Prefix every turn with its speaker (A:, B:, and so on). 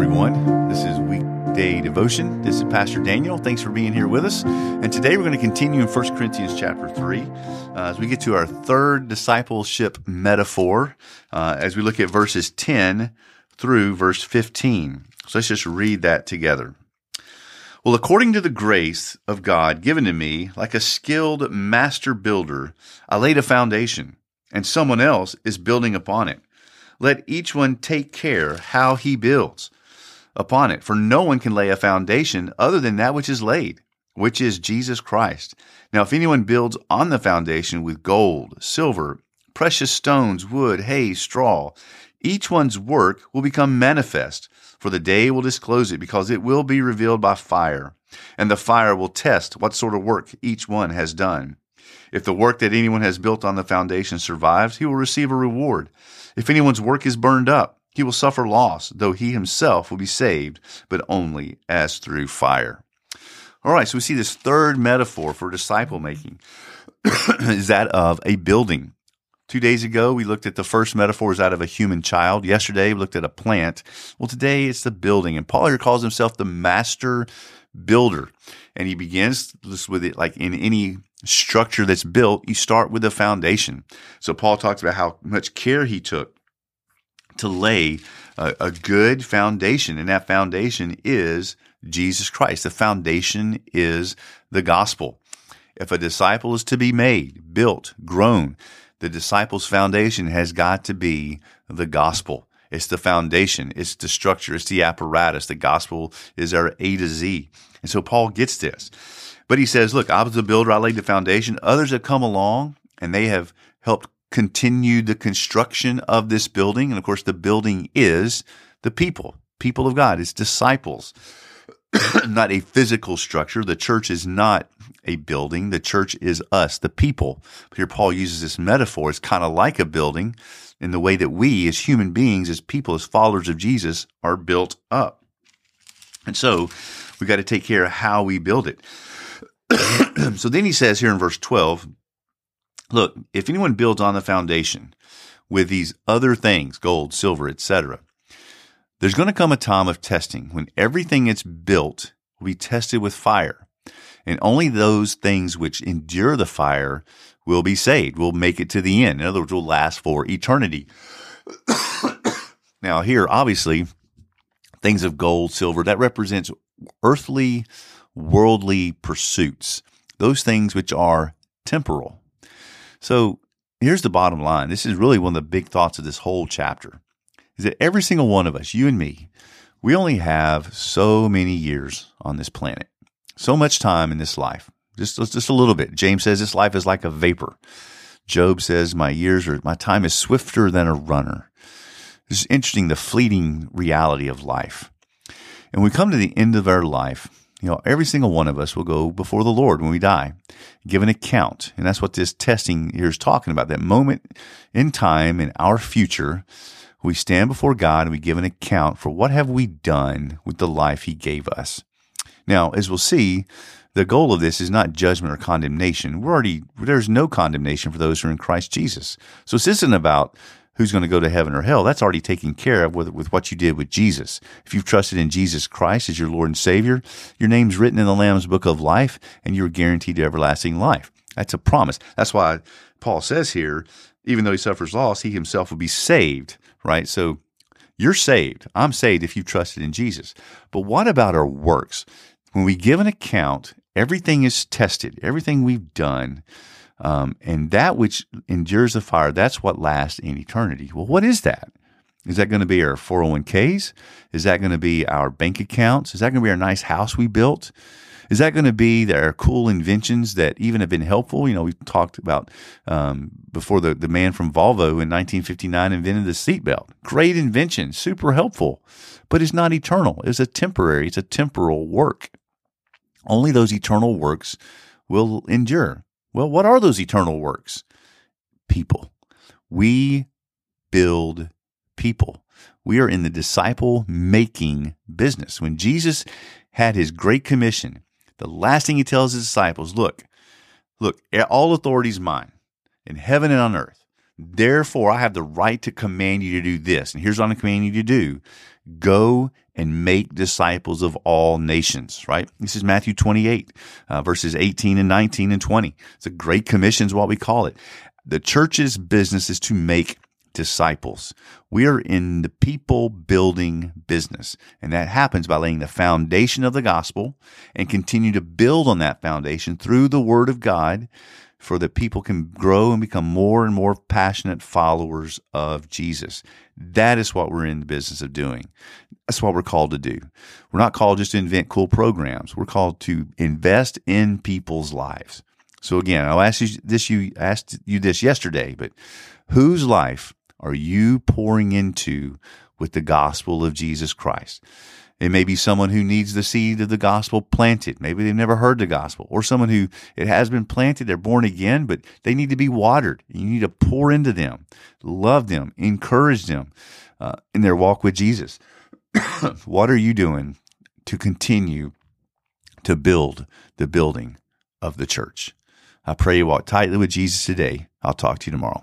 A: everyone. This is weekday devotion. This is Pastor Daniel. Thanks for being here with us. And today we're going to continue in 1 Corinthians chapter 3 uh, as we get to our third discipleship metaphor uh, as we look at verses 10 through verse 15. So let's just read that together. Well, according to the grace of God given to me, like a skilled master builder, I laid a foundation, and someone else is building upon it. Let each one take care how he builds upon it. For no one can lay a foundation other than that which is laid, which is Jesus Christ. Now, if anyone builds on the foundation with gold, silver, precious stones, wood, hay, straw, each one's work will become manifest, for the day will disclose it, because it will be revealed by fire, and the fire will test what sort of work each one has done. If the work that anyone has built on the foundation survives, he will receive a reward. If anyone's work is burned up, he will suffer loss, though he himself will be saved, but only as through fire. All right, so we see this third metaphor for disciple making is that of a building. Two days ago, we looked at the first metaphor is that of a human child. Yesterday, we looked at a plant. Well, today it's the building. And Paul here calls himself the master builder. And he begins this with it like in any structure that's built, you start with the foundation. So Paul talks about how much care he took to lay a, a good foundation, and that foundation is Jesus Christ. The foundation is the gospel. If a disciple is to be made, built, grown, the disciple's foundation has got to be the gospel. It's the foundation. It's the structure. It's the apparatus. The gospel is our A to Z. And so Paul gets this. But he says, look, I was the builder. I laid the foundation. Others have come along and they have helped continue the construction of this building. And of course, the building is the people, people of God. It's disciples, not a physical structure. The church is not a building. The church is us, the people. Here Paul uses this metaphor. It's kind of like a building in the way that we as human beings, as people, as followers of Jesus are built up. And so we got to take care of how we build it. so then he says here in verse 12, look, if anyone builds on the foundation with these other things, gold, silver, etc., there's going to come a time of testing when everything that's built will be tested with fire. And only those things which endure the fire will be saved, will make it to the end. In other words, will last for eternity. now, here, obviously, things of gold, silver, that represents earthly worldly pursuits, those things which are temporal. So here's the bottom line. This is really one of the big thoughts of this whole chapter is that every single one of us, you and me, we only have so many years on this planet, so much time in this life, just, just a little bit. James says this life is like a vapor. Job says my years are, my time is swifter than a runner. It's interesting, the fleeting reality of life. And we come to the end of our life you know, every single one of us will go before the Lord when we die, give an account. And that's what this testing here is talking about. That moment in time in our future, we stand before God and we give an account for what have we done with the life he gave us. Now, as we'll see, the goal of this is not judgment or condemnation. We're already, there's no condemnation for those who are in Christ Jesus. So this isn't about who's going to go to heaven or hell. That's already taken care of with, with what you did with Jesus. If you've trusted in Jesus Christ as your Lord and Savior, your name's written in the Lamb's book of life and you're guaranteed everlasting life. That's a promise. That's why Paul says here, even though he suffers loss, he himself will be saved, right? So you're saved. I'm saved if you trusted in Jesus. But what about our works? When we give an account, everything is tested, everything we've done um, and that which endures the fire, that's what lasts in eternity. Well, what is that? Is that going to be our 401ks? Is that going to be our bank accounts? Is that going to be our nice house we built? Is that going to be our cool inventions that even have been helpful? You know, we talked about um, before the, the man from Volvo in 1959 invented the seatbelt. Great invention, super helpful, but it's not eternal. It's a temporary, it's a temporal work. Only those eternal works will endure. Well, what are those eternal works? People. We build people. We are in the disciple making business. When Jesus had his great commission, the last thing he tells his disciples, look, look, all authority is mine in heaven and on earth. Therefore, I have the right to command you to do this. And here's what I'm commanding you to do. Go and make disciples of all nations, right? This is Matthew 28, uh, verses 18 and 19 and 20. It's a great commission is what we call it. The church's business is to make disciples. We are in the people building business, and that happens by laying the foundation of the gospel and continue to build on that foundation through the word of God for that people can grow and become more and more passionate followers of Jesus. That is what we're in the business of doing. That's what we're called to do. We're not called just to invent cool programs. We're called to invest in people's lives. So again, I'll ask you this. You asked you this yesterday, but whose life are you pouring into with the gospel of Jesus Christ? It may be someone who needs the seed of the gospel planted. Maybe they've never heard the gospel, or someone who it has been planted, they're born again, but they need to be watered. You need to pour into them, love them, encourage them uh, in their walk with Jesus. what are you doing to continue to build the building of the church? I pray you walk tightly with Jesus today. I'll talk to you tomorrow.